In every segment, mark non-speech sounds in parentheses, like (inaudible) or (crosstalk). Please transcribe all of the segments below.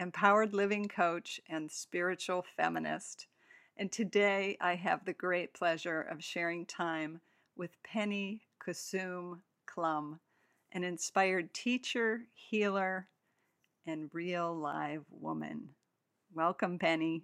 empowered living coach and spiritual feminist. And today I have the great pleasure of sharing time with Penny Kusum Klum, an inspired teacher, healer, and real live woman. Welcome, Penny.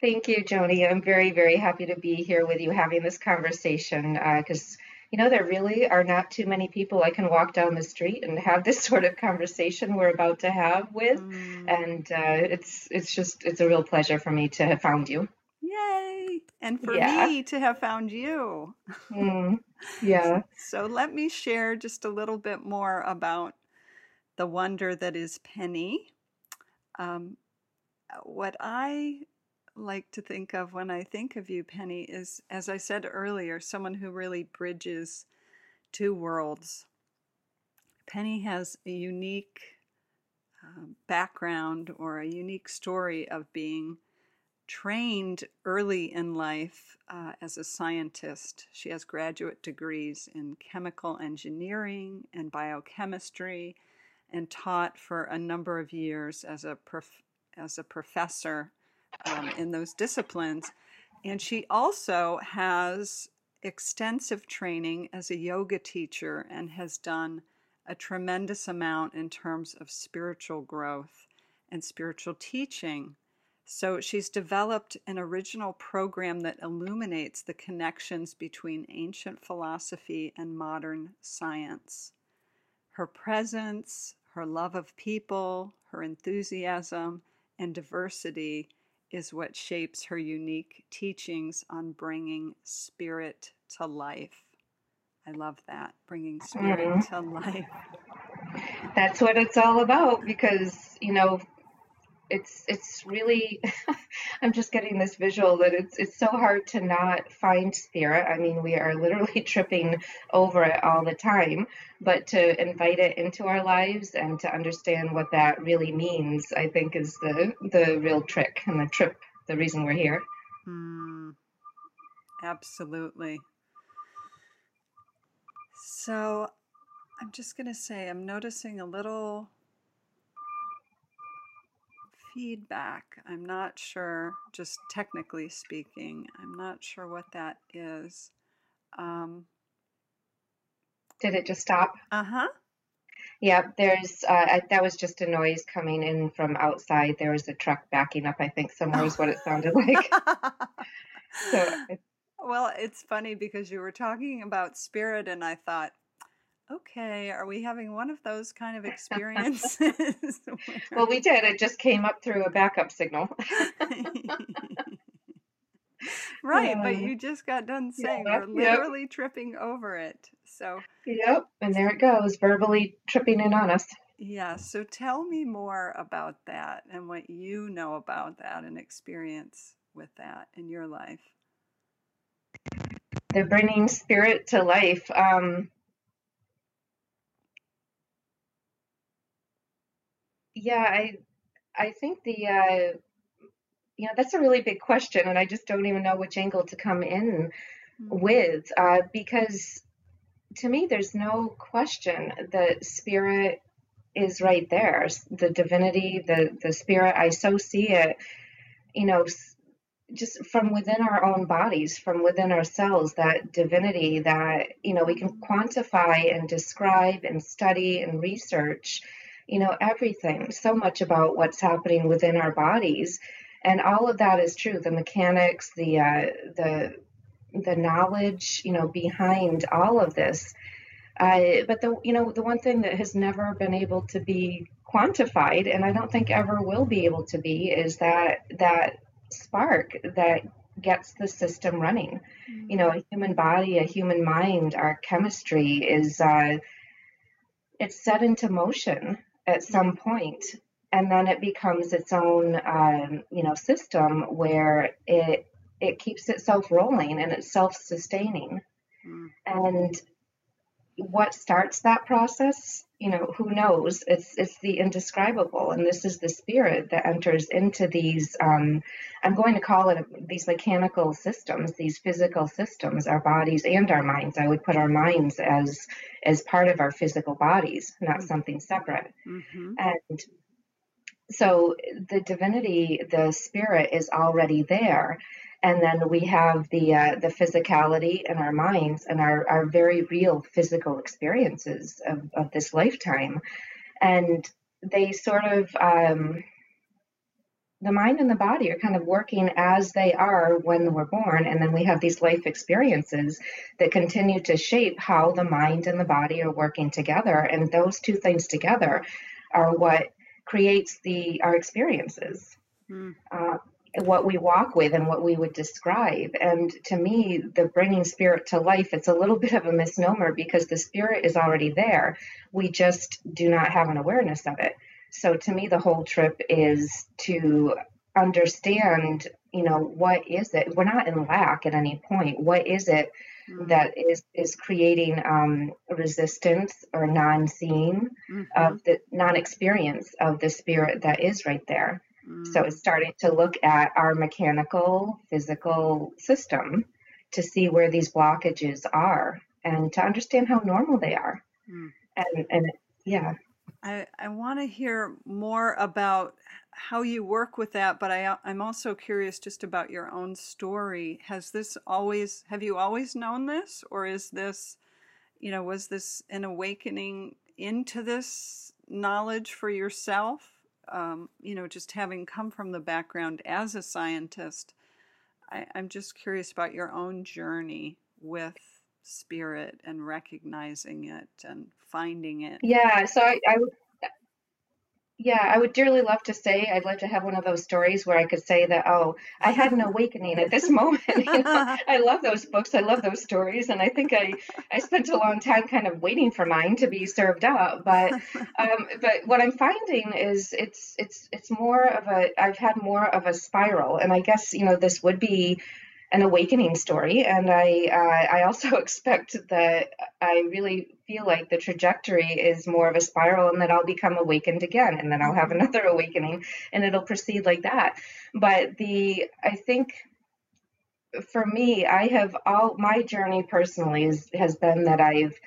Thank you, Joni. I'm very, very happy to be here with you having this conversation because, uh, you know, there really are not too many people I can walk down the street and have this (laughs) sort of conversation we're about to have with, mm. and uh, it's it's just it's a real pleasure for me to have found you. Yay! And for yeah. me to have found you. Mm. (laughs) Yeah. so let me share just a little bit more about the wonder that is Penny. Um, what I like to think of when I think of you, Penny, is, as I said earlier, someone who really bridges two worlds. Penny has a unique uh, background or a unique story of being trained early in life uh, as a scientist. She has graduate degrees in chemical engineering and biochemistry and taught for a number of years as a prof- as a professor um, in those disciplines. And she also has extensive training as a yoga teacher and has done a tremendous amount in terms of spiritual growth and spiritual teaching. So she's developed an original program that illuminates the connections between ancient philosophy and modern science. Her presence, her love of people, her enthusiasm, and diversity is what shapes her unique teachings on bringing spirit to life. I love that, bringing spirit mm-hmm. to life. That's what it's all about because, you know, it's it's really (laughs) I'm just getting this visual that it's it's so hard to not find spirit. I mean, we are literally (laughs) tripping over it all the time, but to invite it into our lives and to understand what that really means, I think is the the real trick and the trip, the reason we're here. Mm, absolutely. So, I'm just going to say I'm noticing a little feedback. I'm not sure, just technically speaking, I'm not sure what that is. Um, Did it just stop? Uh huh. Yeah, there's uh, I, that was just a noise coming in from outside. There was a truck backing up. I think somewhere is what it sounded like. (laughs) so, well, it's funny because you were talking about spirit, and I thought, okay, are we having one of those kind of (laughs) experiences? (laughs) well, we did. It just came up through a backup signal. (laughs) right, but you just got done saying yeah, we're literally yep. tripping over it. So, yep, and there it goes, verbally tripping in on us. Yeah, so tell me more about that and what you know about that and experience with that in your life. The bringing spirit to life. Um, Yeah, I I think the uh, you know that's a really big question, and I just don't even know which angle to come in mm-hmm. with uh, because to me there's no question that spirit is right there. The divinity, the the spirit. I so see it, you know, just from within our own bodies, from within ourselves. That divinity that you know we can quantify and describe and study and research you know, everything, so much about what's happening within our bodies. And all of that is true. The mechanics, the uh, the the knowledge, you know, behind all of this. Uh, but the you know the one thing that has never been able to be quantified, and I don't think ever will be able to be, is that that spark that gets the system running. Mm-hmm. You know, a human body, a human mind, our chemistry is uh, it's set into motion at some point and then it becomes its own um, you know system where it it keeps itself rolling and it's self-sustaining mm. and what starts that process you know who knows it's it's the indescribable and this is the spirit that enters into these um, i'm going to call it these mechanical systems these physical systems our bodies and our minds i would put our minds as as part of our physical bodies not mm-hmm. something separate mm-hmm. and so the divinity the spirit is already there and then we have the uh, the physicality in our minds and our, our very real physical experiences of, of this lifetime and they sort of um, the mind and the body are kind of working as they are when we're born and then we have these life experiences that continue to shape how the mind and the body are working together and those two things together are what creates the our experiences mm. uh, what we walk with and what we would describe. And to me, the bringing spirit to life, it's a little (laughs) bit of a misnomer because the spirit is already there. We just do not have an awareness of it. So to me, the whole trip is to understand, you know, what is it? We're not in lack at any point. What is it mm-hmm. that is is creating um, resistance or non-seeing mm-hmm. of the non-experience of the spirit that is right there? So it's starting to look at our mechanical, physical system to see where these blockages are and to understand how normal they are. Mm. And, and yeah. I, I want to hear more about how you work with that, but I, I'm also curious just about your own story. Has this always, have you always known this, or is this, you know, was this an awakening into this knowledge for yourself? Um, you know, just having come from the background as a scientist, I, I'm just curious about your own journey with spirit and recognizing it and finding it. Yeah, so I, I would yeah, I would dearly love to say I'd love to have one of those stories where I could say that, oh, I had an awakening at this moment. (laughs) you know, (laughs) I love those books. I love those stories, and I think I I spent a long time kind of waiting for mine to be served up. But (laughs) um, but what I'm finding is it's it's it's more of a I've had more of a spiral, and I guess you know this would be an awakening story. And I, uh, I also (laughs) expect that I really feel like the trajectory is more of a spiral and that I'll become awakened again and then I'll have mm-hmm. another (laughs) awakening and it'll proceed like that. But the, I think for me, I have all, my journey personally is, has been that I've,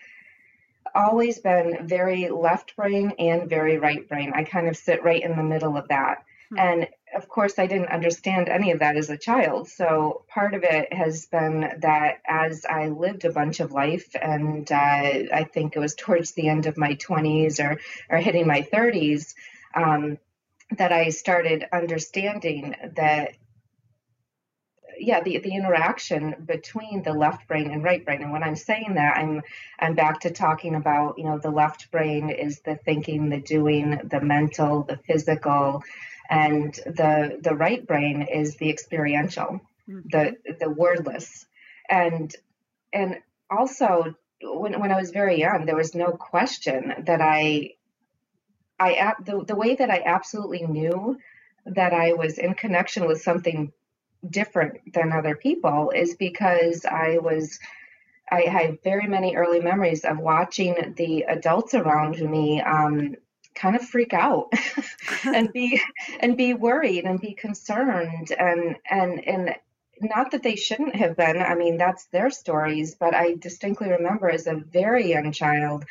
always been very left brain and very right brain. I kind of sit right in the middle of that. Hmm. And of course, I didn't understand any of that as a child. So part of it has been that as I lived a bunch of life, and uh, I think it was towards the end of my 20s or, or hitting my 30s, um, that I started understanding that yeah the, the interaction between the left brain and right brain and when i'm saying that i'm i'm back to talking about you know the left brain is the thinking the doing the mental the physical and the the right brain is the experiential mm-hmm. the the wordless and and also when, when i was very young there was no question that i i the, the way that i absolutely knew that i was in connection with something different than other people is because i was I had very many early memories of watching the adults around me um, kind of freak out (laughs) and be and be worried and be concerned and and and not that they shouldn't have been i mean that's their stories but i distinctly remember as a very young child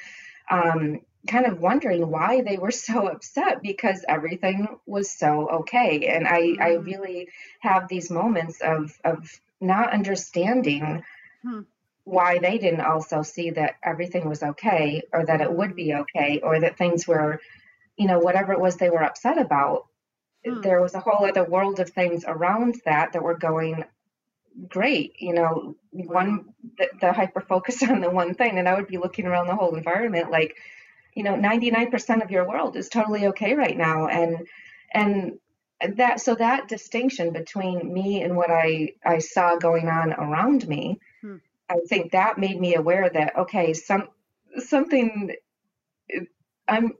um, kind of wondering why they were so (laughs) upset because everything was so okay. And i mm-hmm. i really have these moments of of not understanding hmm. why they didn't also see that everything was okay or that it would be okay or that things were you know whatever it was they were upset about. Hmm. there was a whole other world of things around that that were going great you know one the, the hyper focus (laughs) on the one thing and i would be looking around the whole environment like you know 99% of your world is totally okay right now and and that so that distinction between me and what i i saw going on around me hmm. I think that made me aware that okay, some something I'm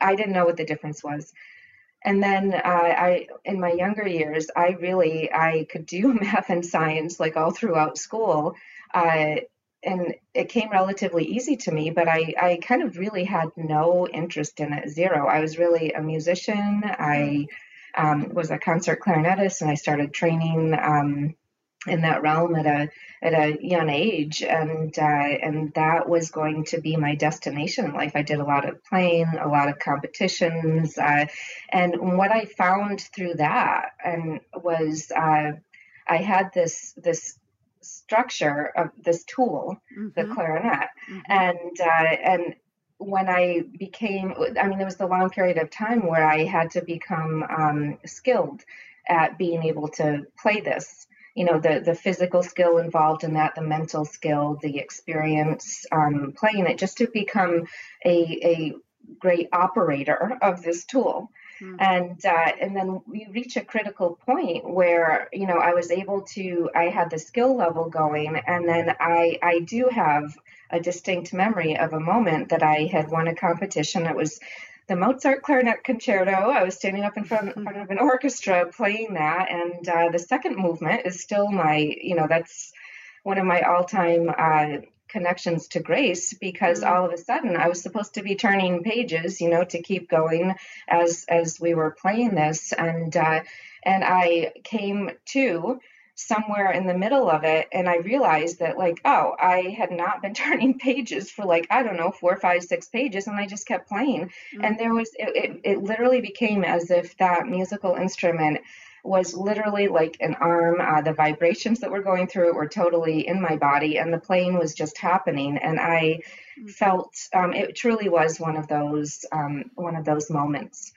I didn't know what the difference was. and then uh, I, in my younger years, I really I could do (laughs) math and science like all throughout school, uh, and it came relatively easy to me. But I, I kind of really had no interest in it, zero. I was really a musician. I um, was a concert clarinetist, and I started training um, in that realm at a at a young age, and uh, and that was going to be my destination in life. I did a lot of playing, a lot of competitions, uh, and what I found through that and was uh, I had this this structure of this tool, mm-hmm. the clarinet, mm-hmm. and uh, and when I became, I mean, there was the long period of time where I had to become um, skilled at being able to play this you know the the physical skill involved in that the mental skill the experience um, playing it just to become a, a great operator of this tool mm-hmm. and uh, and then we reach a critical point where you know I was able to I had the skill level going and then I I do have a distinct memory of a moment that I had won a competition. It was the Mozart Clarinet Concerto. I was standing up in front, in (laughs) front of an orchestra playing that, and uh, the second movement is still my, you know, that's one of my all-time uh, connections to grace because mm-hmm. all of a sudden I was supposed to be turning pages, you know, to keep going as as we were playing this, and uh, and I came to somewhere in the middle of it and i realized that like oh i had not been (laughs) turning pages for like i don't know four five six pages and i just kept playing mm-hmm. and there was it, it, it, literally became as if that musical instrument was literally like an arm uh, the vibrations that were going through it were totally in my body and the playing was just happening and i mm-hmm. felt um, it truly was one of those um, one of those moments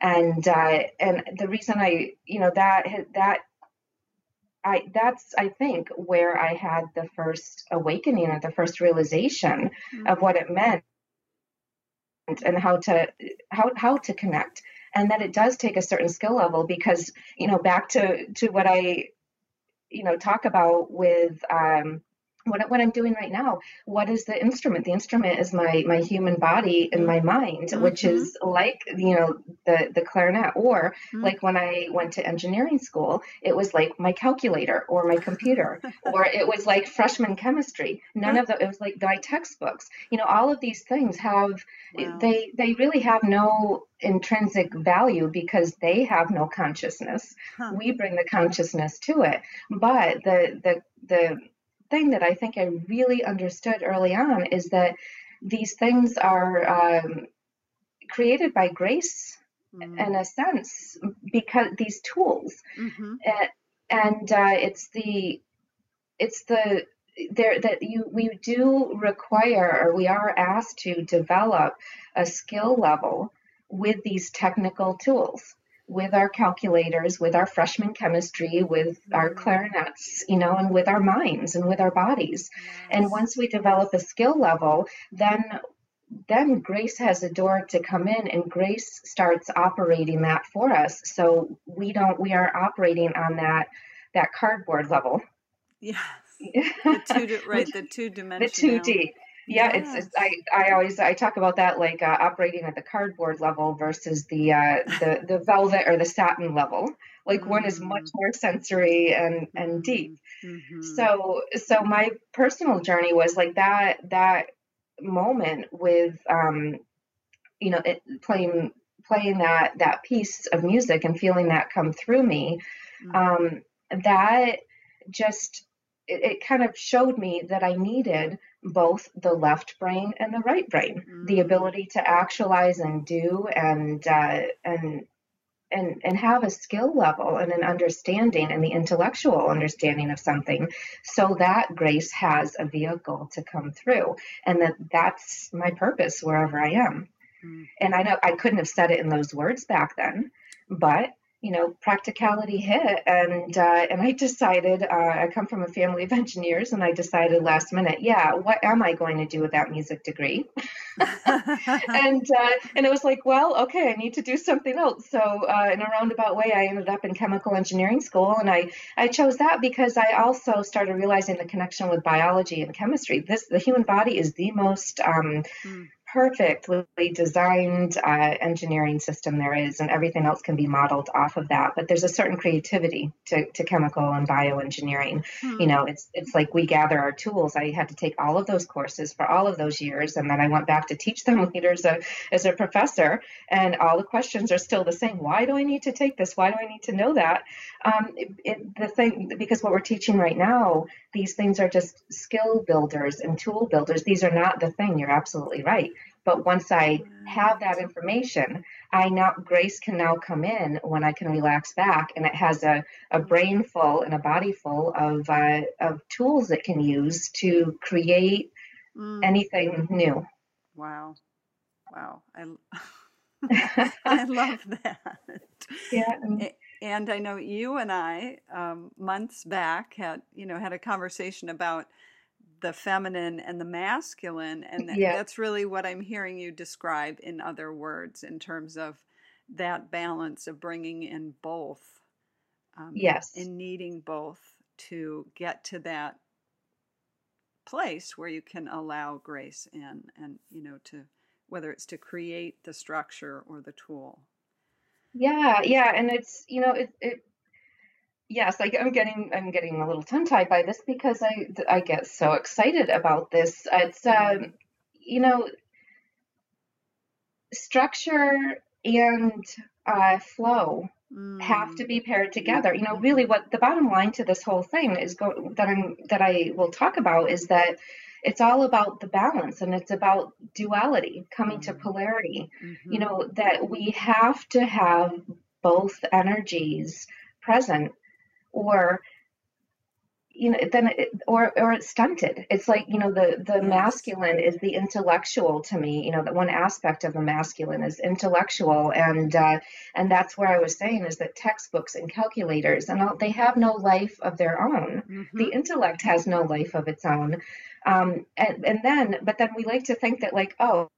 and uh, and the reason I you know that that I that's I think where I had the first awakening or the first realization mm-hmm. of what it meant and how to how how to connect and that it does take a certain skill level because you know back to to what I you know talk about with um what, what I'm doing right now. What is the instrument? The instrument is my my human body and my mind, mm-hmm. which is like you know the the clarinet, or mm-hmm. like when I went to engineering school, it was like my calculator or my computer, (laughs) or it was like freshman chemistry. None of the it was like my textbooks. You know, all of these things have wow. they they really have no intrinsic value because they have no consciousness. Huh. We bring the consciousness to it, but the the the thing that I think I really understood early on is that these things are um, created by grace mm-hmm. in a sense because these tools mm-hmm. and, and uh, it's the it's the there that you we do require or we are asked to develop a skill level with these technical tools with our calculators, with our freshman chemistry, with our mm-hmm. clarinets, you know, and with our minds and with our bodies. And once we develop a skill level, then then grace has a door to come in and grace starts operating that for us. So we don't we are operating on that that cardboard level. Yes. (laughs) The two right the two dimensional the 2d yeah, yes. it's, it's, I I always I talk about that like uh, operating at the cardboard level versus the uh, the (laughs) the velvet or the satin level. Like mm-hmm. one is much mm. more sensory and and deep. Mm-hmm. So so my personal journey was like that that moment with um you know it, playing playing that that piece of music and feeling that come through me mm-hmm. um that just it, it kind of showed me that I needed both the left brain and the right brain, mm-hmm. the mm. ability to actualize and do and uh, and and and have a skill level and an understanding and the intellectual understanding of something so that grace has a vehicle to come through and that that's my purpose wherever i am mm-hmm. and i know i couldn't have said it in those words back then but you know, practicality hit, and uh, and I decided uh, I come from a family of engineers, and I decided last minute, yeah, what am I going to do with that music degree? (laughs) and uh, and it was like, well, okay, I need to do something else. So uh, in a roundabout way, I ended up in chemical engineering school, and I I chose that because I also started realizing the connection with biology and chemistry. This the human body is the most um, mm perfectly designed uh, engineering system there is, and everything else can be modeled off of that. But there's a certain creativity to, to chemical and bioengineering. Hmm. You know, it's it's like we gather our tools. I had to take all of those courses for all of those years, and then I went back to teach them (laughs) later as a as a professor. And all the questions are still the same. Why do I need to take this? Why do I need to know that? Um, it, it, the thing because what we're teaching right now, these things are just skill builders and tool builders. These are not the thing. You're absolutely right but once I have that information, I now grace can now come in when I can relax back, and it has a, a brain full and a body full of uh, of tools it can use to create mm. anything new. Wow, wow, I (laughs) (laughs) I love that. Yeah. And I know you and I um, months back had you know had a conversation about the feminine and the masculine and yeah. that's really what i'm hearing you describe in other words in terms of that balance of bringing in both um, yes and needing both to get to that place where you can allow grace in and you know to whether it's to create the structure or the tool yeah yeah and it's you know it, it yes, I, am getting I'm getting a little tongue tied by this because I I get so excited about this. It's um, you know structure and uh, flow mm. have to be paired together. You know, really, what the bottom line to this whole thing is go that I'm that I will talk about is that it's all about the balance and it's about duality coming to mm. polarity mm-hmm. you know that we have to have both energies present or you know then it, or or it's stunted. It's like you know the the masculine is the intellectual to me. You know that one aspect of the masculine is intellectual. And uh, and that's where i was saying is that textbooks and calculators and all, they have no life of their own. Mm-hmm. the intellect has no life of its own. Um, and and then but then we like to think that like oh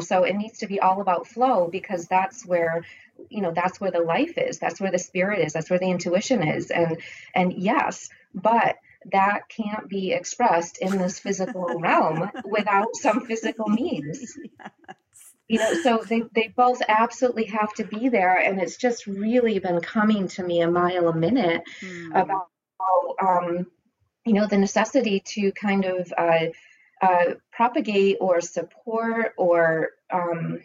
so it needs to be all about flow because that's where you know that's where the life is. That's where the spirit is. That's where the intuition is. And and yes but that can't be expressed in this physical realm (laughs) without some physical means. Yes. you know so they, they both absolutely have to be there. And it's just really been coming to me a mile a minute mm. about um, you know the necessity to kind of uh, uh, propagate or support or um,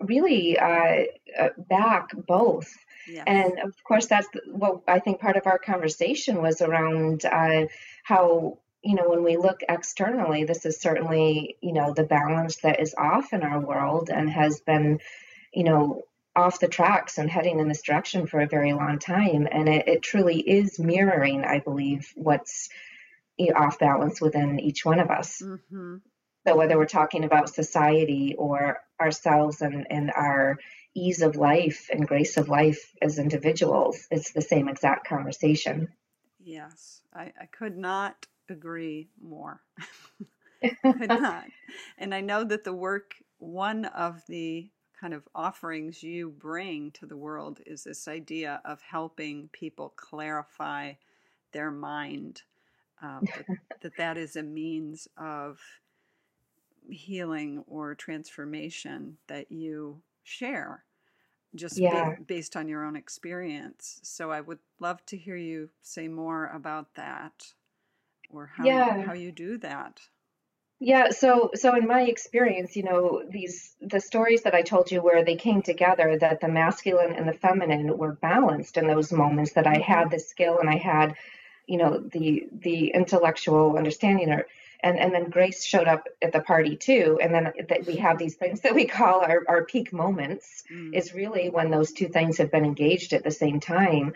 really uh, uh, back both. Yes. And of course, that's what I think part of our conversation was around uh, how, you know, when we look externally, this is certainly, you know, the balance that is off in our world and has been, you know, off the tracks and heading in this direction for a very long time. And it, it truly is mirroring, I believe, what's off balance within each one of us. Mm-hmm. So whether we're talking about society or ourselves and, and our ease of life and grace of life as individuals, it's the same exact conversation. Yes, I, I could not agree more. (laughs) could not. And I know that the work, one of the kind of offerings you bring to the world is this idea of helping people clarify their mind um, that, that that is a means of healing or transformation that you share just yeah. be, based on your own experience. So I would love to hear you say more about that or how yeah. how you do that. Yeah, so so in my experience, you know, these the stories that I told you where they came together that the masculine and the feminine were balanced in those moments that I had mm-hmm. the skill and I had you know the the intellectual understanding or and and then grace showed up at the party too and then that we have these things that we call our, our peak moments mm. is really when those two things have been engaged at the same time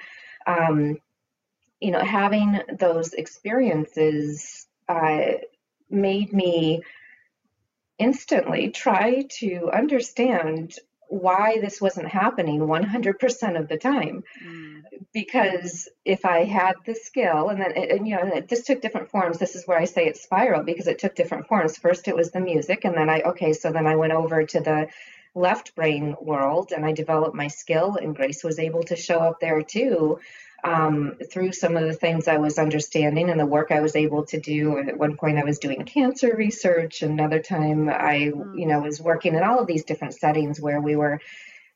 um, you know having those experiences uh, made me instantly try to understand why this wasn't happening 100% of the time. Mm. Because if I had the skill, and then, it, and, you know, it just took different forms. This is where I say it spiraled because it took different forms. First, it was the music, and then I, okay, so then I went over to the left brain world and I developed my skill, and Grace was able to show up there too. Um, through some of the things I was understanding and the work I was able to do. At one point, I was doing cancer research. Another time, I, mm. you know, was working in all of these different settings where we were,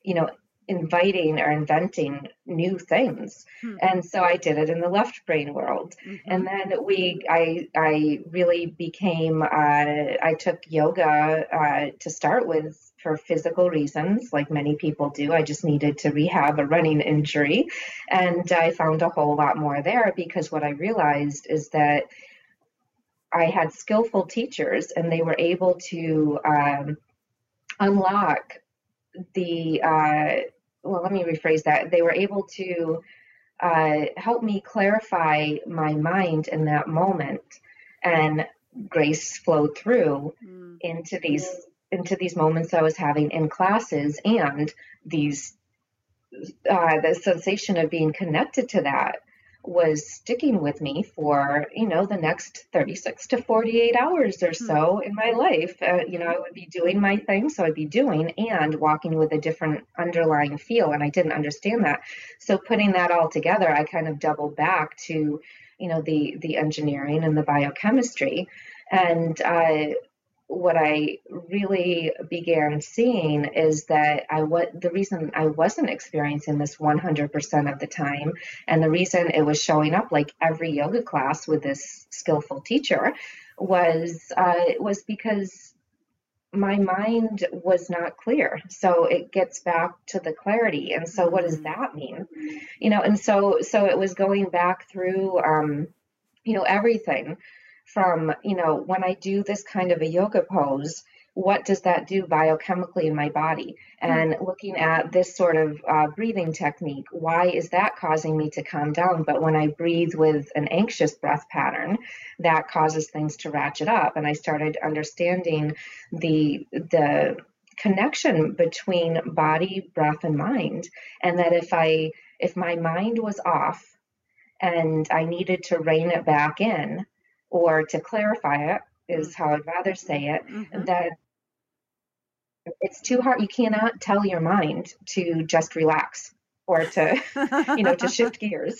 you know, inviting or inventing new things hmm. and so i did it in the left brain world mm-hmm. and then we i i really became uh, i took yoga uh, to start with for physical reasons, like many people do. I just needed to rehab a running injury. And I found a whole lot more there because what I realized is that I had skillful teachers and they were able to um, unlock the, uh, well, let me rephrase that. They were able to uh, help me clarify my mind in that moment and grace flowed through mm. into these into these moments I was having in classes and these uh, the sensation of being connected to that was sticking with me for you know the next 36 to 48 hours or so hmm. in my life. Uh, you know i would be doing my thing so i'd be doing and walking with a different underlying feel and i didn't understand that. So putting that all together i kind of doubled back to you know the the engineering and the biochemistry. And uh, what I really began seeing is that I what the reason I wasn't experiencing this 100% of the time, and the reason it was showing up like every yoga class with this skillful teacher was uh, was because my mind was not clear. So it gets back to the clarity. And so, what does mm-hmm. that mean? You know, and so so it was going back through, um, you know, everything from, you know, when I do this kind of a yoga pose, what does that do biochemically in my body? Hmm. And looking at this sort of uh, breathing technique, why is that causing me to calm down? But when I breathe with an anxious breath pattern, that causes things to ratchet up. And I started understanding the the connection between body, breath, and mind. And that if I if my mind was off and I needed to rein it back in, or to clarify it is how I'd rather say it, mm-hmm. that it's too hard. You cannot tell your mind to just relax or to, (laughs) you know, to shift (laughs) gears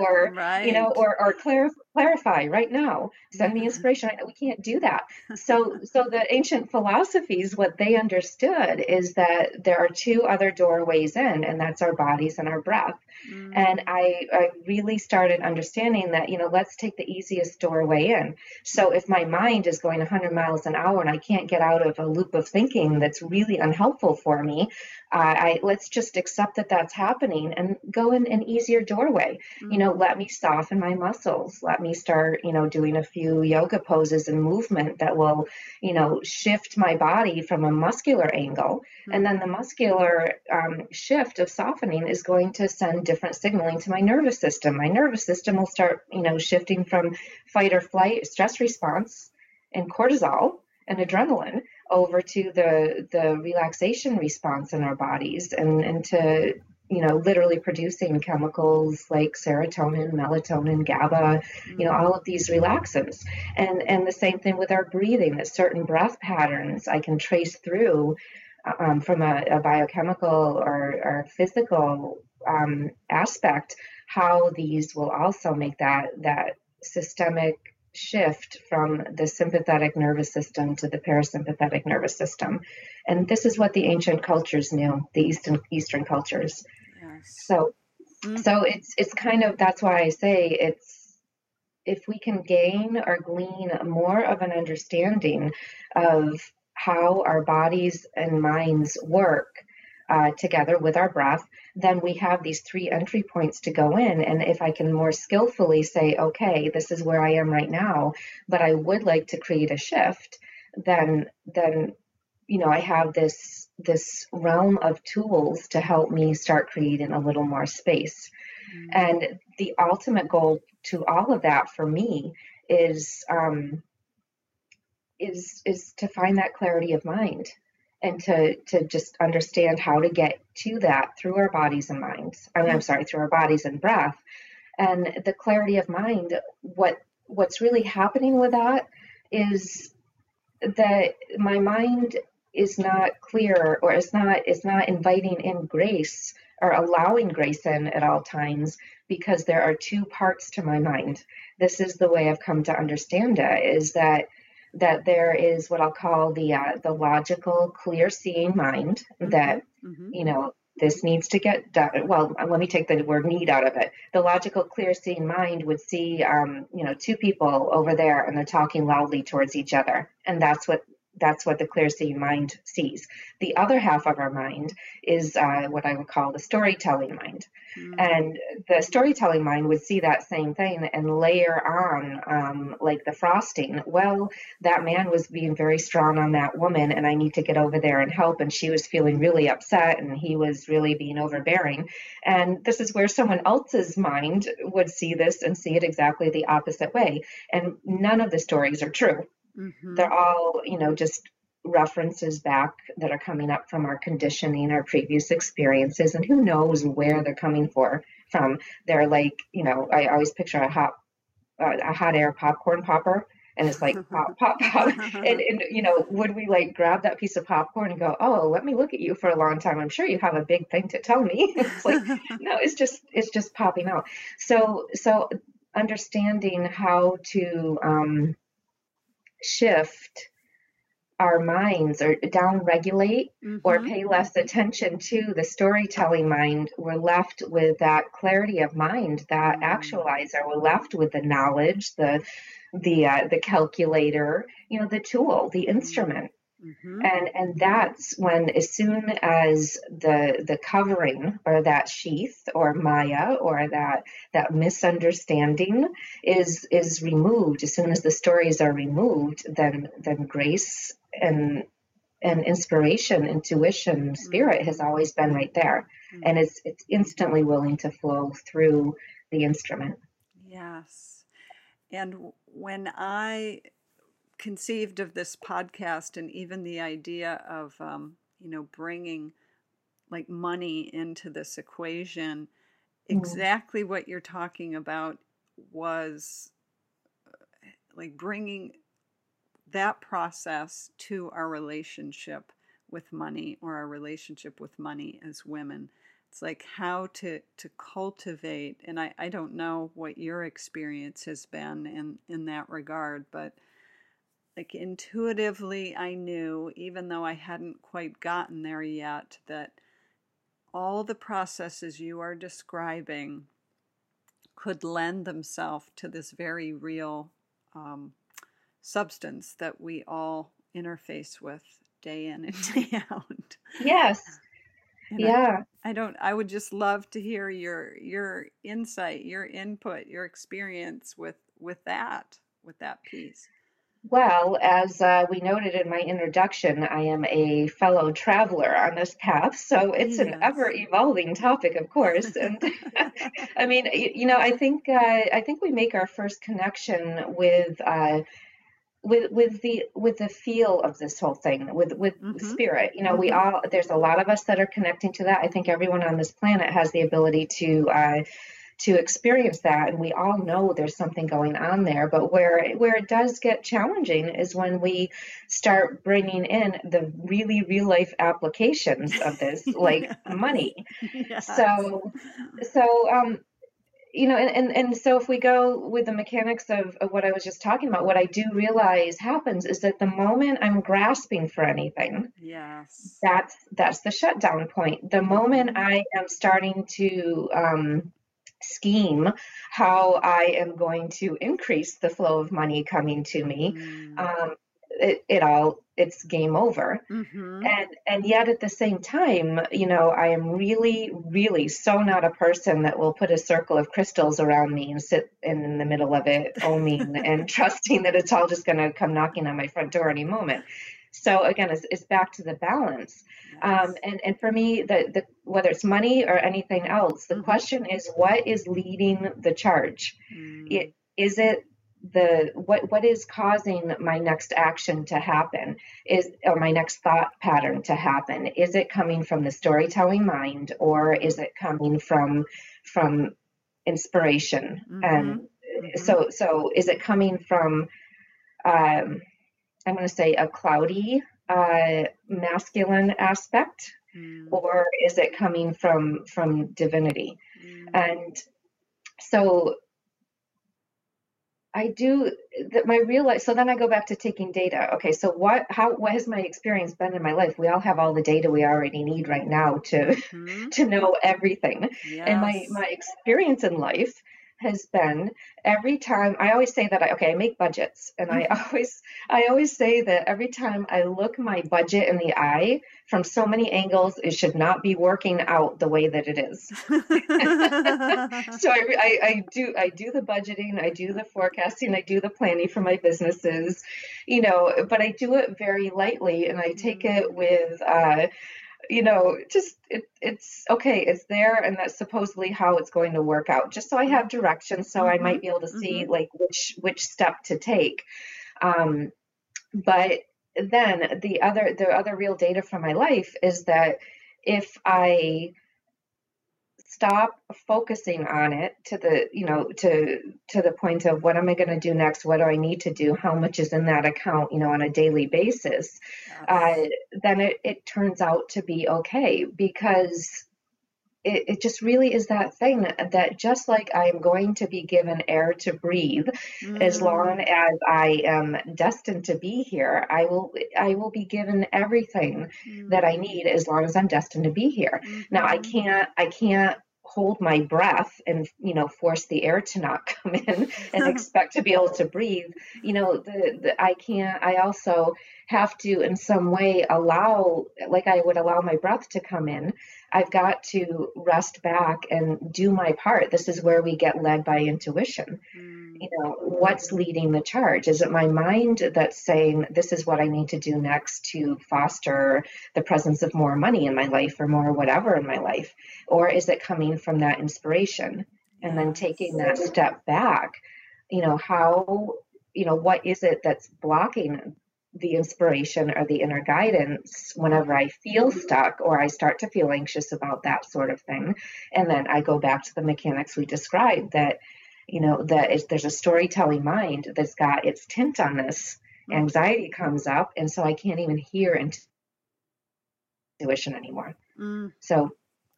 or, right. you know, or, or clarify clarify right now send me inspiration we can't do that (laughs) so so the ancient philosophies what they understood is that there are two other doorways in and that's our bodies and our breath mm. and I, I really started understanding that you know let's take the easiest doorway in so if my mind is going 100 miles an hour and i can't get out of a loop of thinking that's really unhelpful for me uh, I let's just accept that that's happening and go in an easier doorway. Mm-hmm. You know, let me soften my muscles. Let me start, you know, doing a few yoga poses and movement that will, you know, shift my body from a muscular angle. Mm-hmm. And then the muscular um, shift of softening is going to send different signaling to my nervous system. My nervous system will start, you know, shifting from fight or flight stress response and cortisol and adrenaline over to the the relaxation response in our bodies and and to you know literally producing chemicals like serotonin melatonin gaba you know all of these relaxants and and the same thing with our breathing that certain breath patterns i can trace through um, from a, a, biochemical or, or physical um, aspect how these will also make that that systemic shift from the sympathetic nervous system to the parasympathetic nervous system. And this is what the ancient cultures knew, the Eastern Eastern cultures. Yes. So mm-hmm. so it's it's kind of that's why I say it's if we can gain or glean more of an understanding of how our bodies and minds work uh, together with our breath, then we have these three entry points to go in. And if I can more skillfully say, okay, this is where I am right now, but I would like to create a shift, then then you know I have this this realm of tools to help me start creating a little more space. Mm-hmm. And the ultimate goal to all of that for me is um, is is to find that clarity of mind and to to just understand how to get to that through our bodies and minds. I mean, I'm sorry, through our bodies and breath, and the clarity of mind. What what's really happening with that is that my mind is not clear or is not is not inviting in grace or allowing grace in at all times because there are two parts to my mind. This is the way I've come to understand it is that that there is what I'll call the uh, the logical, clear seeing mind mm-hmm. that mm-hmm. you know this needs to get done. Well, let me take the word need out of it. The logical, clear seeing mind would see, um, you know, two people over there and they're talking loudly towards each other. And that's what that's what the clear seeing mind sees. The other half of our mind is uh, what I would call the storytelling mind. Mm-hmm. And the storytelling mind would see that same thing and layer on um, like the frosting. Well, that man was being very strong on that woman, and I need to get over there and help. And she was feeling really upset, and he was really being overbearing. And this is where someone else's mind would see this and see it exactly the opposite way. And none of the stories are true Mm-hmm. They're all, you know, just references back that are coming up from our conditioning, our previous experiences, and who knows where they're coming for from. They're like, you know, I always picture a hot, uh, a hot air popcorn popper, and it's like (laughs) pop, pop, pop, (laughs) and, and you know, would we like grab that piece of popcorn and go, oh, let me look at you for a long time? I'm sure you have a big thing to tell me. (laughs) it's like, no, it's just, it's just popping out. So, so understanding how to um, shift our minds or down regulate mm-hmm. or pay less attention to the storytelling mind we're left with that clarity of mind that mm. actualizer we're left with the knowledge the the uh, the calculator you know the tool the instrument Mm-hmm. And and that's when as soon as the the covering or that sheath or Maya or that that misunderstanding is is removed, as soon as the stories are removed, then then grace and and inspiration, intuition, mm-hmm. spirit has always been right there. Mm-hmm. And it's it's instantly willing to flow through the instrument. Yes. And when I conceived of this podcast and even the idea of um, you know bringing like money into this equation mm-hmm. exactly what you're talking about was uh, like bringing that process to our relationship with money or our relationship with money as women it's like how to to cultivate and i i don't know what your experience has been in in that regard but like intuitively I knew, even though I hadn't quite gotten there yet, that all the processes you are describing could lend themselves to this very real um, substance that we all interface with day in and (laughs) day out. Yes. And yeah. I, I, don't I would just love to hear your your insight, your input, your experience with with that, with that piece. Well, as uh, we noted in my introduction, I am a fellow traveler on this path. So it's yes. an ever evolving topic, of course. And (laughs) I mean, you know, I think uh, I think we make our first connection with. Uh, with with the with the feel of this whole thing with with mm-hmm. spirit you know mm-hmm. we all there's a lot of us that are connecting to that i think everyone on this planet has the ability to uh, to experience that and we all know there's something going on there but where where it does get challenging is when we start bringing in the really real life applications of this (laughs) like money. Yes. so so um you know and, and and so if we go with the mechanics of, of what i was just talking about what i do realize happens is that the moment i'm grasping for anything yes. that's that's the shutdown point. The moment i am starting to um scheme how I am going to increase the flow of money coming to me. Mm. Um, it, it, all it's game over mm-hmm. and and yet at the same time you know i am really really so not a person that will put a circle of crystals around me and sit in, in the middle of it oming (laughs) and trusting that it's all just going to come knocking on my front door any moment so again, it's, it's back to the balance. Um, and, and for me, the, the whether it's money or anything else, the mm-hmm. question is what is leading the charge? Mm. It, is it the what what is causing my next action to happen is or my next thought pattern to happen is it coming from the storytelling mind or is it coming from from inspiration mm-hmm. and mm-hmm. so so is it coming from um I'm going to say a cloudy uh, masculine aspect mm. or is it coming from from divinity? Mm. And so I do that my real life. So then I go back to taking data. Okay, so what how what has my experience been in my life? We all have all the data we already need right now to mm-hmm. (laughs) to know everything. Yes. And my my experience in life has been every time I always say that I okay I make budgets and I mm-hmm. (laughs) always I always say that every time I look my budget in the eye from so many angles it should not be working out the way that it is. (laughs) so I, I, I do I do the budgeting I do the forecasting I do the planning for my businesses you know but I do it very lightly and I take it mm-hmm. with uh, you know, just it, it's okay, it's there, and that's supposedly how it's going to work out. Just so I have direction, so mm-hmm. I might be able to see mm-hmm. like which which step to take. Um, but then the other the other real data from my life is that if I stop focusing on it to the you know to to the point of what am i going to do next? What do i need to do? How much is in that account you know on a daily basis? Yes. uh, then it, it turns out to be okay because it, it just really is that thing that just like i'm going to be given air to breathe mm. as long as i am destined to be here i will i will be given everything mm. that i need as long as i'm destined to be here mm-hmm. now i mm-hmm. can't i can't hold my breath and you know force the air to not (laughs) come in and (laughs) expect to be able to breathe you know the, the i can't i also have to in some way allow like i would allow my breath to come in i've got to rest back and do my part. This is where we get led by intuition. Mm. You know what's leading the charge? Is it my mind that's saying this is what i need to do next to foster the presence of more money in my life or more whatever in my life? Or is it coming from that inspiration? And then taking that step back you know how you know what is it that's blocking the inspiration or the inner guidance whenever I feel stuck or I start to feel anxious about that sort of thing. And then I go back to the mechanics we described that you know that there's a storytelling mind that's got its tint on this anxiety comes up and so i can't even hear intuition anymore mm. so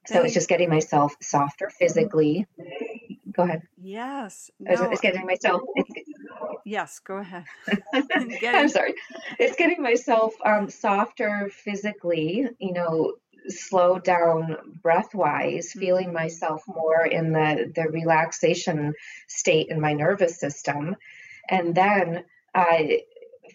so it's just getting myself softer physically go ahead yes no. it's getting myself it's, yes go ahead (laughs) (laughs) i'm sorry it's getting myself um, softer physically you know slow down breath wise, feeling mm-hmm. myself more in the, the relaxation state in my nervous system. And then uh,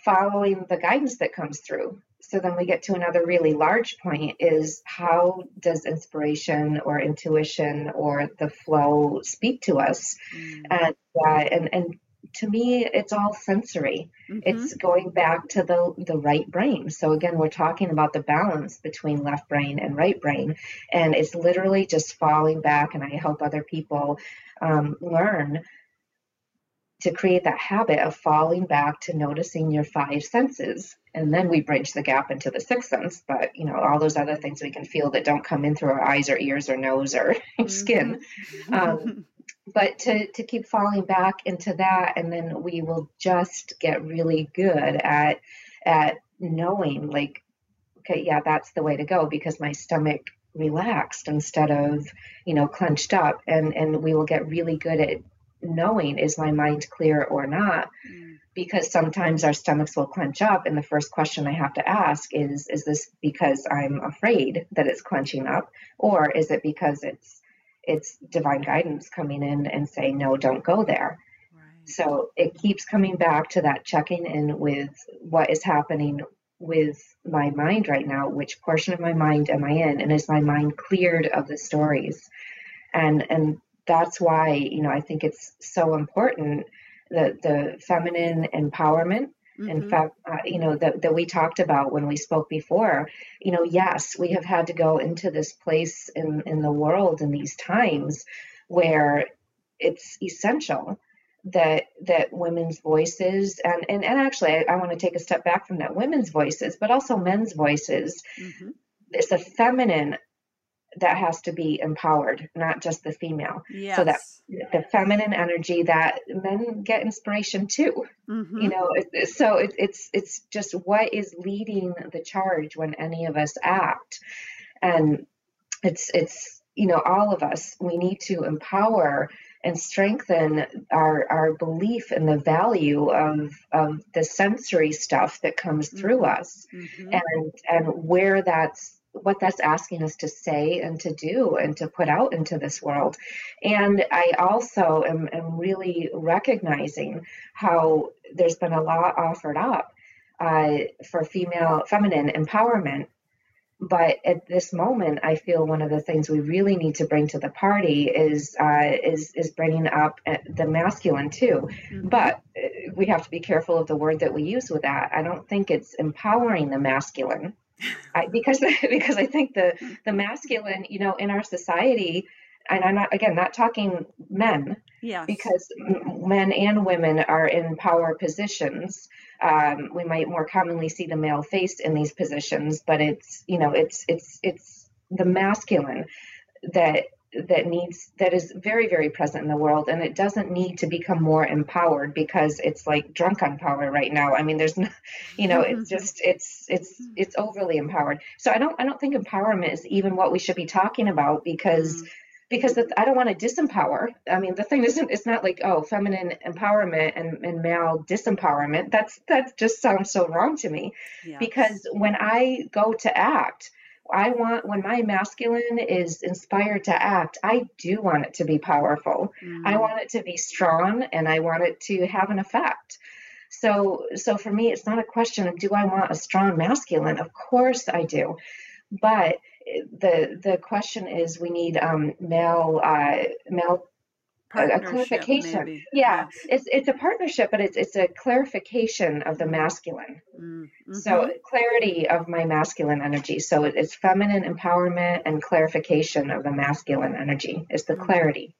following the guidance that comes through. So then we get to another really large point is how does inspiration or intuition or the flow speak to us? Mm. And, uh, and, and to me it's all sensory mm-hmm. it's going back to the the right brain so again we're talking about the balance between left brain and right brain and it's literally just falling back and i help other people um, learn to create that habit of falling back to noticing your five senses and then we bridge the gap into the sixth sense but you know all those other things we can feel that don't come in through our eyes or ears or nose or (laughs) mm-hmm. skin um, (laughs) but to, to keep falling back into that and then we will just get really good at at knowing like okay yeah that's the way to go because my stomach relaxed instead of you know clenched up and and we will get really good at knowing is my mind clear or not mm. because sometimes our stomachs will clench up and the first question i have to ask is is this because i'm afraid that it's clenching up or is it because it's it's divine guidance coming in and saying, no, don't go there. Right. So it keeps coming back to that checking in with what is happening with my mind right now. Which portion of my mind am I in? And is my mind cleared of the stories? And and that's why you know I think it's so important that the feminine empowerment Mm-hmm. In fact, uh, you know, that, that we talked about when we spoke before, you know, yes, we have had to go into this place in, in the world in these times where it's essential that that women's voices and and, and actually I, I want to take a step back from that women's voices but also men's voices mm-hmm. it's a feminine that has to be empowered, not just the female. Yes. So that the feminine energy that men get inspiration too. Mm-hmm. You know, so it, it's it's just what is leading the charge when any of us act. and it's it's you know all of us we need to empower and strengthen our our belief in the value of of the sensory stuff that comes through mm-hmm. us mm-hmm. and and where that's what that's asking us to say and to do and to put out into this world. And I also am, am really recognizing how there's been a lot offered up uh, for female feminine empowerment but at this moment i feel one of the things we really need to bring to the party is uh, is is bringing up uh, the masculine too mm-hmm. but uh, we have to be careful of the word that we use with that i don't think it's empowering the masculine I, because (laughs) because i think the the masculine you know in our society and I'm not again not talking men, yes. because men and women are in power positions. Um, we might more commonly see the male face in these positions, but it's you know it's it's it's the masculine that that needs that is very very present in the world and it doesn't need to become more empowered because it's like drunk on power right now i mean there's no (laughs) you know it's (laughs) just it's it's it's overly empowered so i don't i don't think empowerment is even what we should be talking about because mm because I don't want to disempower. I mean, the thing isn't, it's not like, oh, feminine empowerment and, and male disempowerment. That's, that just sounds so wrong to me. Yes. Because when I go to act, I want, when my masculine is inspired to act, I do want it to be powerful. Mm. I want it to be strong and I want it to have an effect. So, so for me, it's not a question of do I want a strong masculine? Of course I do. But the the question is we need um, male uh, male a clarification. Yeah, yes. it's it's a partnership, but it's it's a clarification of the masculine. Mm-hmm. So clarity of my masculine energy. So it's feminine empowerment and clarification of the masculine energy is the mm-hmm. clarity.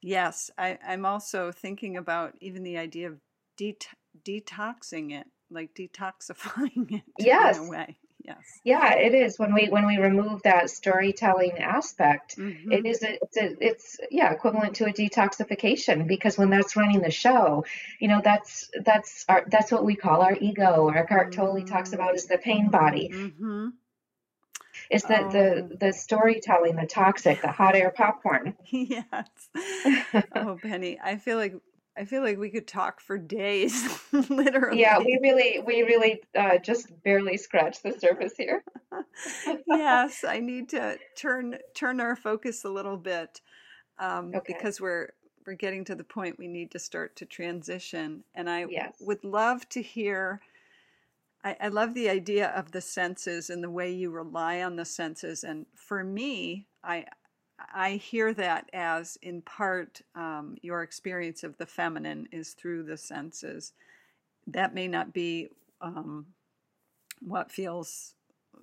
Yes, I, I'm also thinking about even the idea of det- detoxing it, like detoxifying (laughs) it. Yes. In a way yes yeah it is when we when we remove that storytelling aspect mm-hmm. it is a, it's a, it's yeah equivalent to a detoxification because when that's running the show you know that's that's our that's what we call our ego eckhart mm-hmm. tolle talks about is the pain body mm-hmm. Is that oh. the the storytelling, the toxic, the hot air popcorn? (laughs) yes. (laughs) oh, Penny, I feel like I feel like we could talk for days, (laughs) literally. Yeah, we really, we really uh, just barely scratched the surface here. (laughs) yes, I need to turn turn our focus a little bit um, okay. because we're we're getting to the point we need to start to transition, and I yes. would love to hear. I, I love the idea of the senses and the way you rely on the senses, and for me, I I hear that as in part um, your experience of the feminine is through the senses. That may not be um, what feels,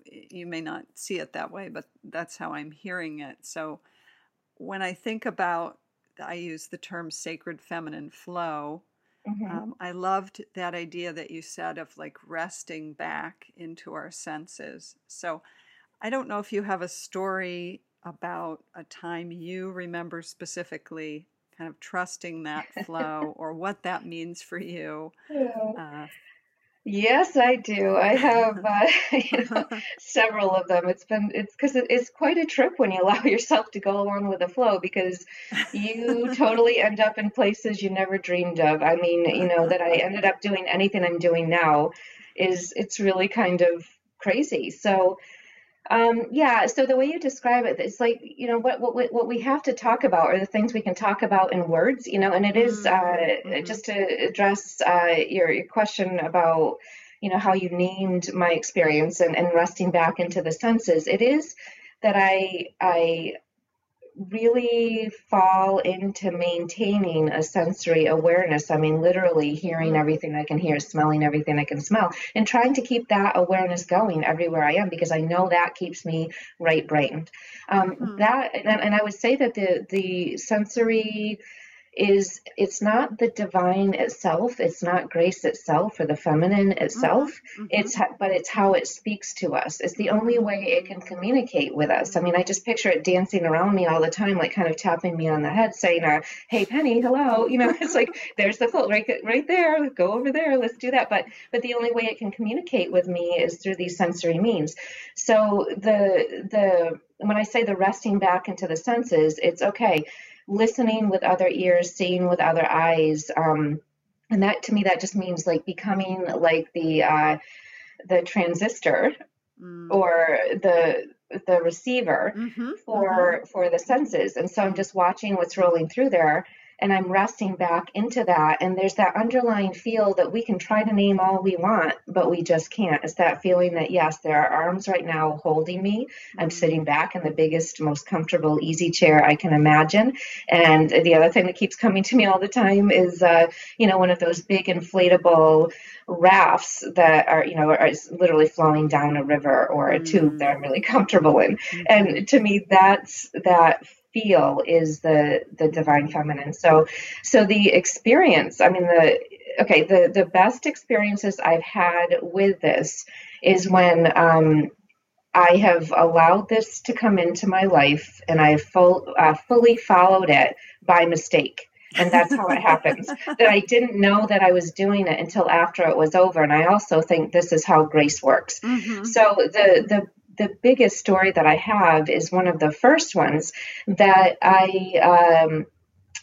you may not see it that way, but that's how I'm hearing it. So when I think about, I use the term sacred feminine flow. Mm-hmm. Um, I loved that idea that you said of like resting back into our senses. So I don't know if you have a story about a time you remember specifically kind of trusting that flow (laughs) or what that means for you. Uh, yes, I do. I have uh, (laughs) you know, (laughs) several of them. It's been it's because it's quite a trip when you allow yourself to go along with the flow because you totally end up in places you never dreamed of. I mean, you know that I ended up doing anything I'm doing now is it's really kind of crazy. So um, yeah, so the way you describe it, it's like you know what what we, what we have to talk about are the things we can talk about in words, you know, and it is uh, mm-hmm. just to address uh, your your question about you know how you named my experience and, and resting back into the senses. It is that I I really fall into maintaining a sensory awareness. I mean, literally hearing mm-hmm. everything I can hear, smelling everything I can smell, and trying to keep that awareness going everywhere I am because I know that keeps me right brained. Um, mm-hmm. That and, and I would say that the the sensory is it's not the divine itself it's not grace itself or the feminine itself. Mm-hmm. it's but it's how it speaks to us. It's the only way it can communicate with us. I mean i just picture it dancing around me all the time like kind of tapping me on the head saying uh, hey penny hello. (laughs) You know it's like there's the quilt right right there go over there let's do that. But but the only way it can communicate with me is through these sensory means. So the the when i say the resting back into the senses it's okay listening with other ears, seeing with other eyes. Um, and that to me, that just means like becoming like the uh, the transistor mm. or the the receiver mm-hmm, for mm-hmm. for the senses. And so I'm just watching what's rolling through there and I'm resting back into that. And there's that underlying feel that we can try to name all we want, but we just can't. It's that feeling that, yes, there are arms right now holding me. I'm mm-hmm. sitting back in the biggest, most comfortable, easy chair I can imagine. And the other thing that keeps coming to me all the time is, uh, you know, one of those big inflatable rafts that are, you know, are literally flowing down a river or a tube that I'm really (laughs) comfortable in. Mm-hmm. And to me, that's that feel is the the divine feminine so so the experience i mean the okay the the best experiences i've had with this is when um I have allowed this to come into my life and I've full, uh, fully followed it by mistake. And that's how it happens. (laughs) That I didn't know that I was doing it until after it was over. And I also think this is how grace works. Mm-hmm. So the the the biggest story that I have is one of the first ones that I um,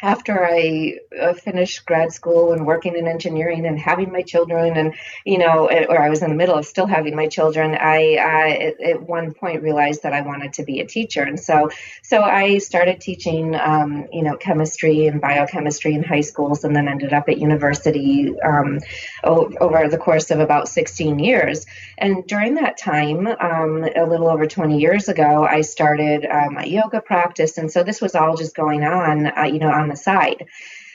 after I uh, finished grad school and working in engineering and having my children, and you know, or I was in the middle of still having my children, I, I at, one point realized that I wanted to be a teacher, and so so I started teaching, um, you know, chemistry and biochemistry in high schools, and then ended up at university um, over the course of about 16 years. And during that time, um, a little over 20 years ago, I started my yoga practice, and so this was all just going on, uh, you know, on the side.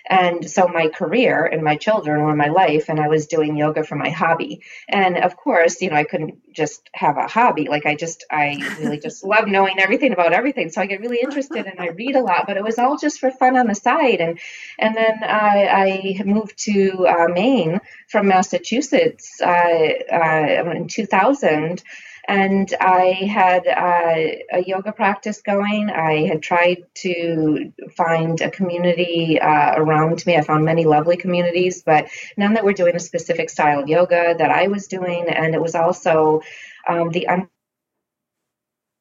And so my career and my children were my life, and I was doing yoga for my hobby. And of course, you know, I couldn't just have a hobby. Like I just, I really just love knowing everything about everything. So I get really interested and I read a lot, but it was all just for fun on the side. And and then I, I moved to uh, Maine from Massachusetts uh, uh, in 2000 and I had uh, a yoga practice going. I had tried to find a community uh, around me. I found many lovely communities, but none that were doing a specific style of yoga that I was doing. And it was also um, the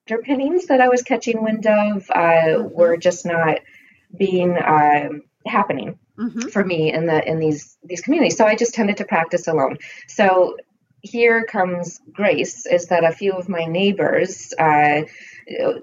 underpinnings that I was catching wind of uh, mm-hmm. were just not being um, happening. Mm-hmm. for me in the in these these communities so i just tended to practice alone so here comes grace is that a few of my neighbors uh,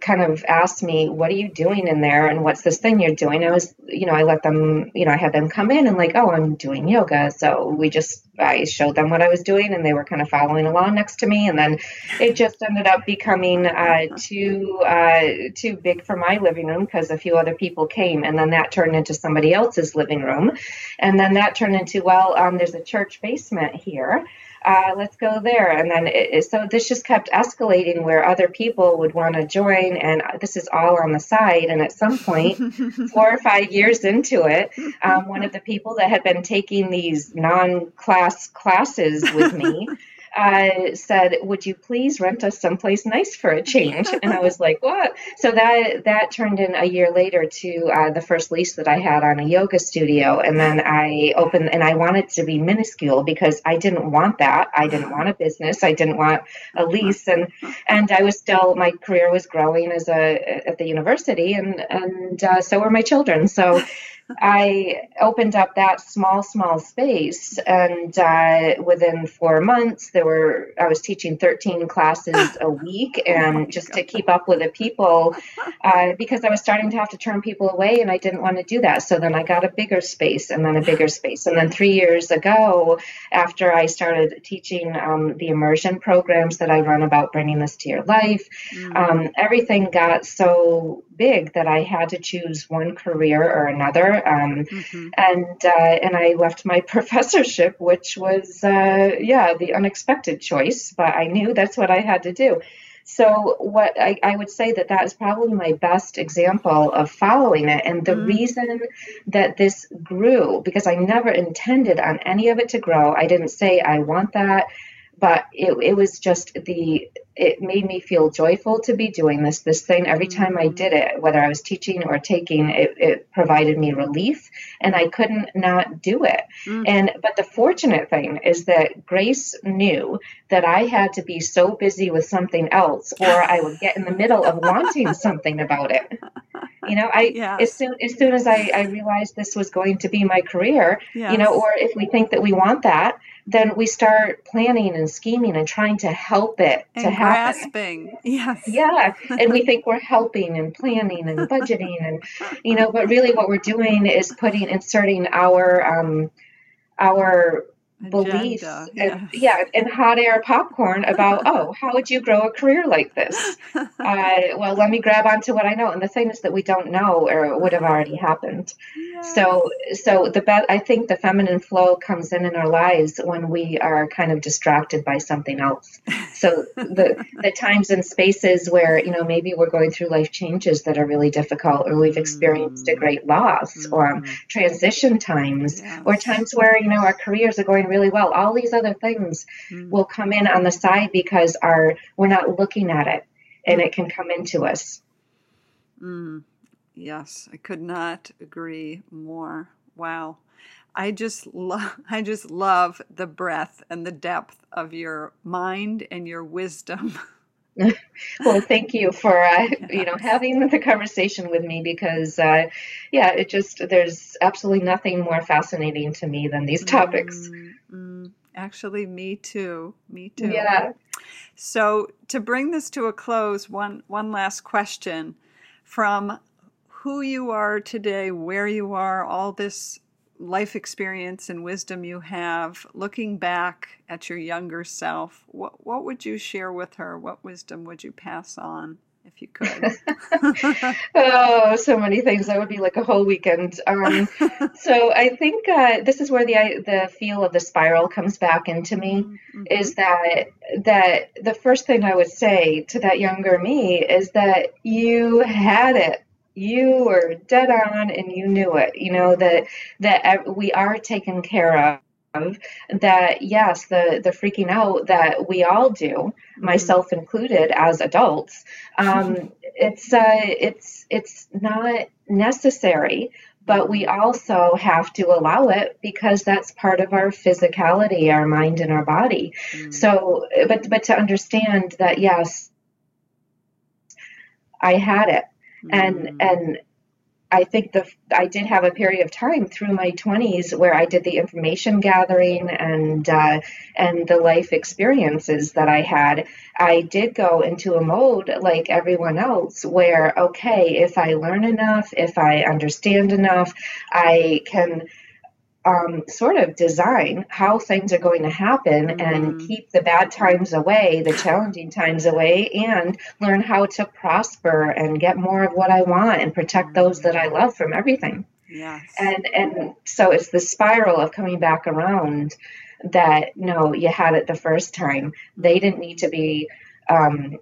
kind of asked me what are you doing in there? And what's this thing you're doing? I was you know i let them you know i had them come in and like oh i'm doing yoga. So we just i showed them what i was doing and they were kind of following along next to me. And then it just ended up becoming uh, too uh, too big for my living room because a few other people came. And then that turned into somebody else's living room. And then that turned into well um, there's a church basement here uh, let's go there. And then it, so this just kept escalating where other people would want to join. And this is all on the side. And at some point, (laughs) four or five years into it, um, one of (laughs) the people that had been taking these non class classes with me (laughs) uh, said, "Would you please rent us someplace nice for a change?" And I was like, "What?" So that that turned in a year later to uh, the first lease that I had on a yoga studio, and then I opened and I wanted to be minuscule because I didn't want that. I didn't want a business. I didn't want a lease, and and I was still my career was growing as a at the university, and and uh, so were my children. So I opened up that small, small space, and uh, within four months, there were I was teaching 13 classes a (laughs) week, oh and oh just God. to keep up with the people, uh, because I was starting to have to turn people away, and I didn't want to do that. So then I got a bigger space, and then a bigger space, and then three years ago, after I started teaching um, the immersion programs that I run about bringing this to your life, mm-hmm. um, everything got so big that I had to choose one career or another um, mm-hmm. and uh, and I left my (laughs) professorship, which was uh, yeah the unexpected choice, but I knew that's what I had to do. So, what I, I, would say that that is probably my best example of following it. And the mm. reason that this grew, because I never intended on any of it to grow, I didn't say I want that but it, it was just the it made me feel joyful to be doing this this thing every time i did it whether i was teaching or taking it, it provided me relief and i couldn't not do it mm. and but the fortunate thing is that grace knew that i had to be so busy with something else or i would get in the middle of wanting (laughs) something about it you know i yes. as soon as soon as I, I realized this was going to be my career yes. you know or if we think that we want that then we start planning and scheming and trying to help it and to happen. Grasping. Yes. Yeah. and we (laughs) think we're helping and planning and budgeting and you know, but really what we're doing is putting inserting our um our beliefs and, yes. (laughs) yeah and hot air popcorn about (laughs) oh how would you grow a career like this? (laughs) Uh, well let me grab onto what i know and the thing is that we don't know or it would have already happened. So so the be- i think the feminine flow comes in in our lives when we are kind of distracted by something else. So the the times and spaces where you know maybe we're going through life changes that are really difficult or we've experienced a great loss mm-hmm. or transition times or times where you know our careers are going really well. All these other things mm. will come in on the side because our we're not looking at it and it can come into us. Mm. Yes, I could not agree more. Wow. I just love (laughs) I just love the breadth and the depth of your mind and your wisdom. (laughs) (laughs) well, thank you for uh, you know having the conversation with me because uh, yeah, it just there's absolutely nothing more fascinating to me than these topics. Mm-hmm. Actually, me too. Me too. Yeah. So to bring this to a close, one one last question from who you are today, where you are, all this life experience and wisdom you have, looking back at your younger self, what, what would you share with her? What wisdom would you pass on? If you could. (laughs) oh, so many things. That would be like a whole weekend. Um, (laughs) so I think uh, this is where the the feel of the spiral comes back into me. Mm-hmm. Is that that the first thing I would say to that younger me is that you had it you were dead on and you knew it you know that that we are taken care of that yes the the freaking out that we all do mm-hmm. myself included as adults um, (laughs) it's uh, it's it's not necessary but we also have to allow it because that's part of our physicality our mind and our body mm-hmm. so but but to understand that yes i had it and mm. and I think the I did have a period of time through my 20s where I did the information gathering and uh, and the life experiences that I had. I did go into a mode like everyone else where okay, if I learn enough, if I understand enough, I can um, sort of design how things are going to happen mm-hmm. and keep the bad times away, the challenging times away, and learn how to prosper and get more of what I want and protect mm-hmm. those that I love from everything. Yes. And and so it's the spiral of coming back around that no, you had it the first time. They didn't need to be um,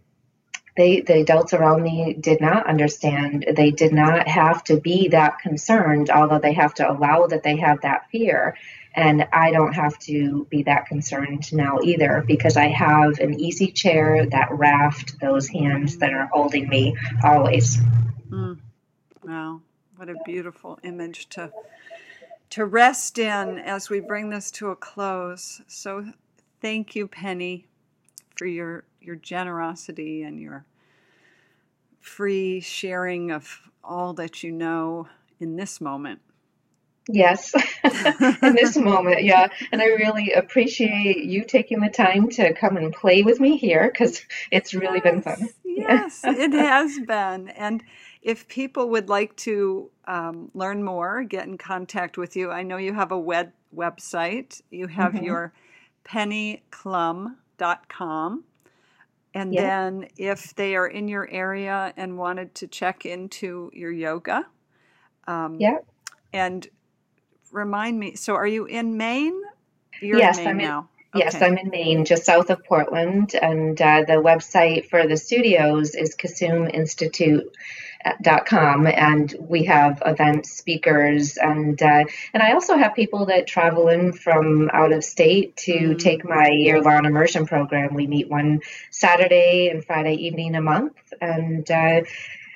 they the adults around me did not understand. They did not have to be that concerned although they have to allow that they have that fear. And i don't have to be that concerned now either because i have an easy chair that raft those hands that are holding me always. Mm. wow what a beautiful image to to rest in as we bring this to a close. So thank you penny for your your generosity and your free sharing of all that you know in this moment. Yes, (laughs) in this (laughs) moment, yeah. And I really appreciate you taking the time to come and play with me here because it's really yes, been fun. Yes, (laughs) it has been. And if people would like to um, learn more, get in contact with you, I know you have a web website. You have mm-hmm. your pennyclum.com. And yeah. then if they are in your area and wanted to check into your yoga. Um, yeah. And remind me, so are you in Maine? You're yes, in Maine I'm now. Yes, I'm in Maine, just south of Portland, and uh, the website for the studios is KasumInstitute.com, and we have events, speakers, and uh, and I also have people that travel in from out of state to mm-hmm. take my year-long immersion program. We meet one Saturday and Friday evening a month, and uh,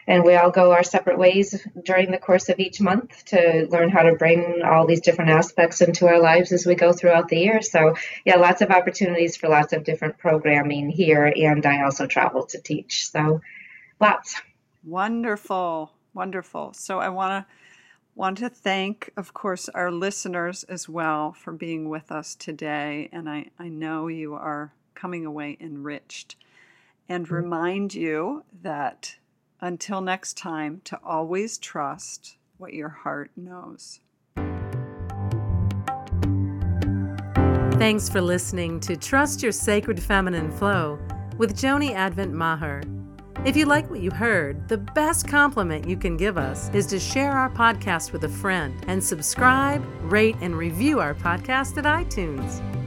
and we all go our separate ways during the course of each month to learn how to bring all these different aspects into our lives as we go throughout the year. So, yeah, lots of opportunities for lots of different programming here, and I also travel to teach. So, lots. Wonderful, wonderful. So, I want to want to thank, of course, our listeners as well for being with us today, and I I know you are coming away enriched, and mm-hmm. remind you that until next time, to always trust what your heart knows. Thanks for listening to Trust Your Sacred Feminine Flow with Joni Advent Maher. If you like what you heard, the best compliment you can give us is to share our podcast with a friend and subscribe, rate, and review our podcast at iTunes.